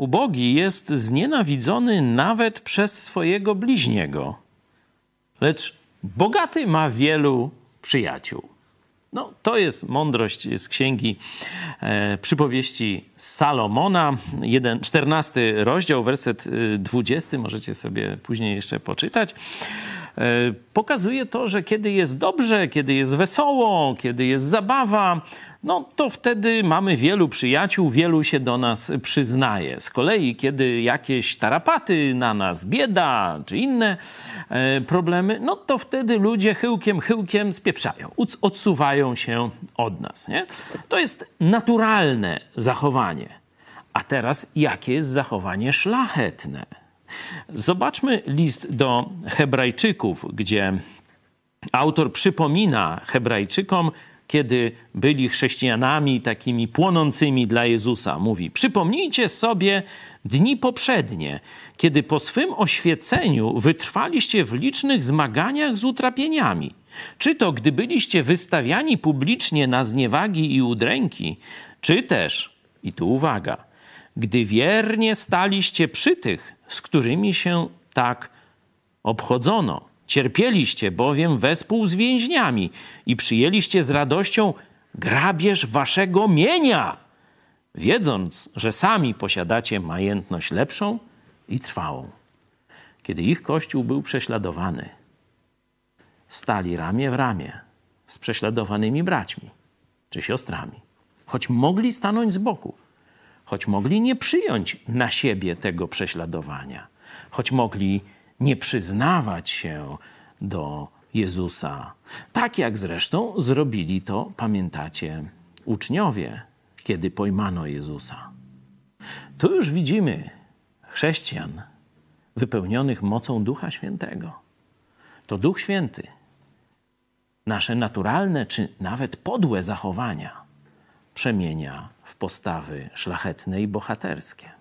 ubogi jest znienawidzony nawet przez swojego bliźniego, lecz bogaty ma wielu przyjaciół. No, to jest mądrość z księgi e, przypowieści Salomona, jeden, 14 rozdział, werset 20, y, możecie sobie później jeszcze poczytać. E, pokazuje to, że kiedy jest dobrze, kiedy jest wesoło, kiedy jest zabawa, no to wtedy mamy wielu przyjaciół, wielu się do nas przyznaje. Z kolei, kiedy jakieś tarapaty na nas, bieda czy inne e, problemy, no to wtedy ludzie chyłkiem, chyłkiem spieprzają, odsuwają się od nas. Nie? To jest naturalne zachowanie. A teraz, jakie jest zachowanie szlachetne? Zobaczmy list do Hebrajczyków, gdzie autor przypomina Hebrajczykom, kiedy byli chrześcijanami takimi płonącymi dla Jezusa. Mówi: Przypomnijcie sobie dni poprzednie, kiedy po swym oświeceniu wytrwaliście w licznych zmaganiach z utrapieniami. Czy to gdy byliście wystawiani publicznie na zniewagi i udręki, czy też, i tu uwaga, gdy wiernie staliście przy tych, z którymi się tak obchodzono. Cierpieliście bowiem wespół z więźniami i przyjęliście z radością grabież waszego mienia, wiedząc, że sami posiadacie majętność lepszą i trwałą. Kiedy ich kościół był prześladowany, stali ramię w ramię z prześladowanymi braćmi czy siostrami, choć mogli stanąć z boku choć mogli nie przyjąć na siebie tego prześladowania, choć mogli nie przyznawać się do Jezusa. Tak jak zresztą zrobili to, pamiętacie, uczniowie, kiedy pojmano Jezusa. Tu już widzimy chrześcijan wypełnionych mocą Ducha Świętego. To Duch Święty nasze naturalne czy nawet podłe zachowania przemienia w postawy szlachetne i bohaterskie.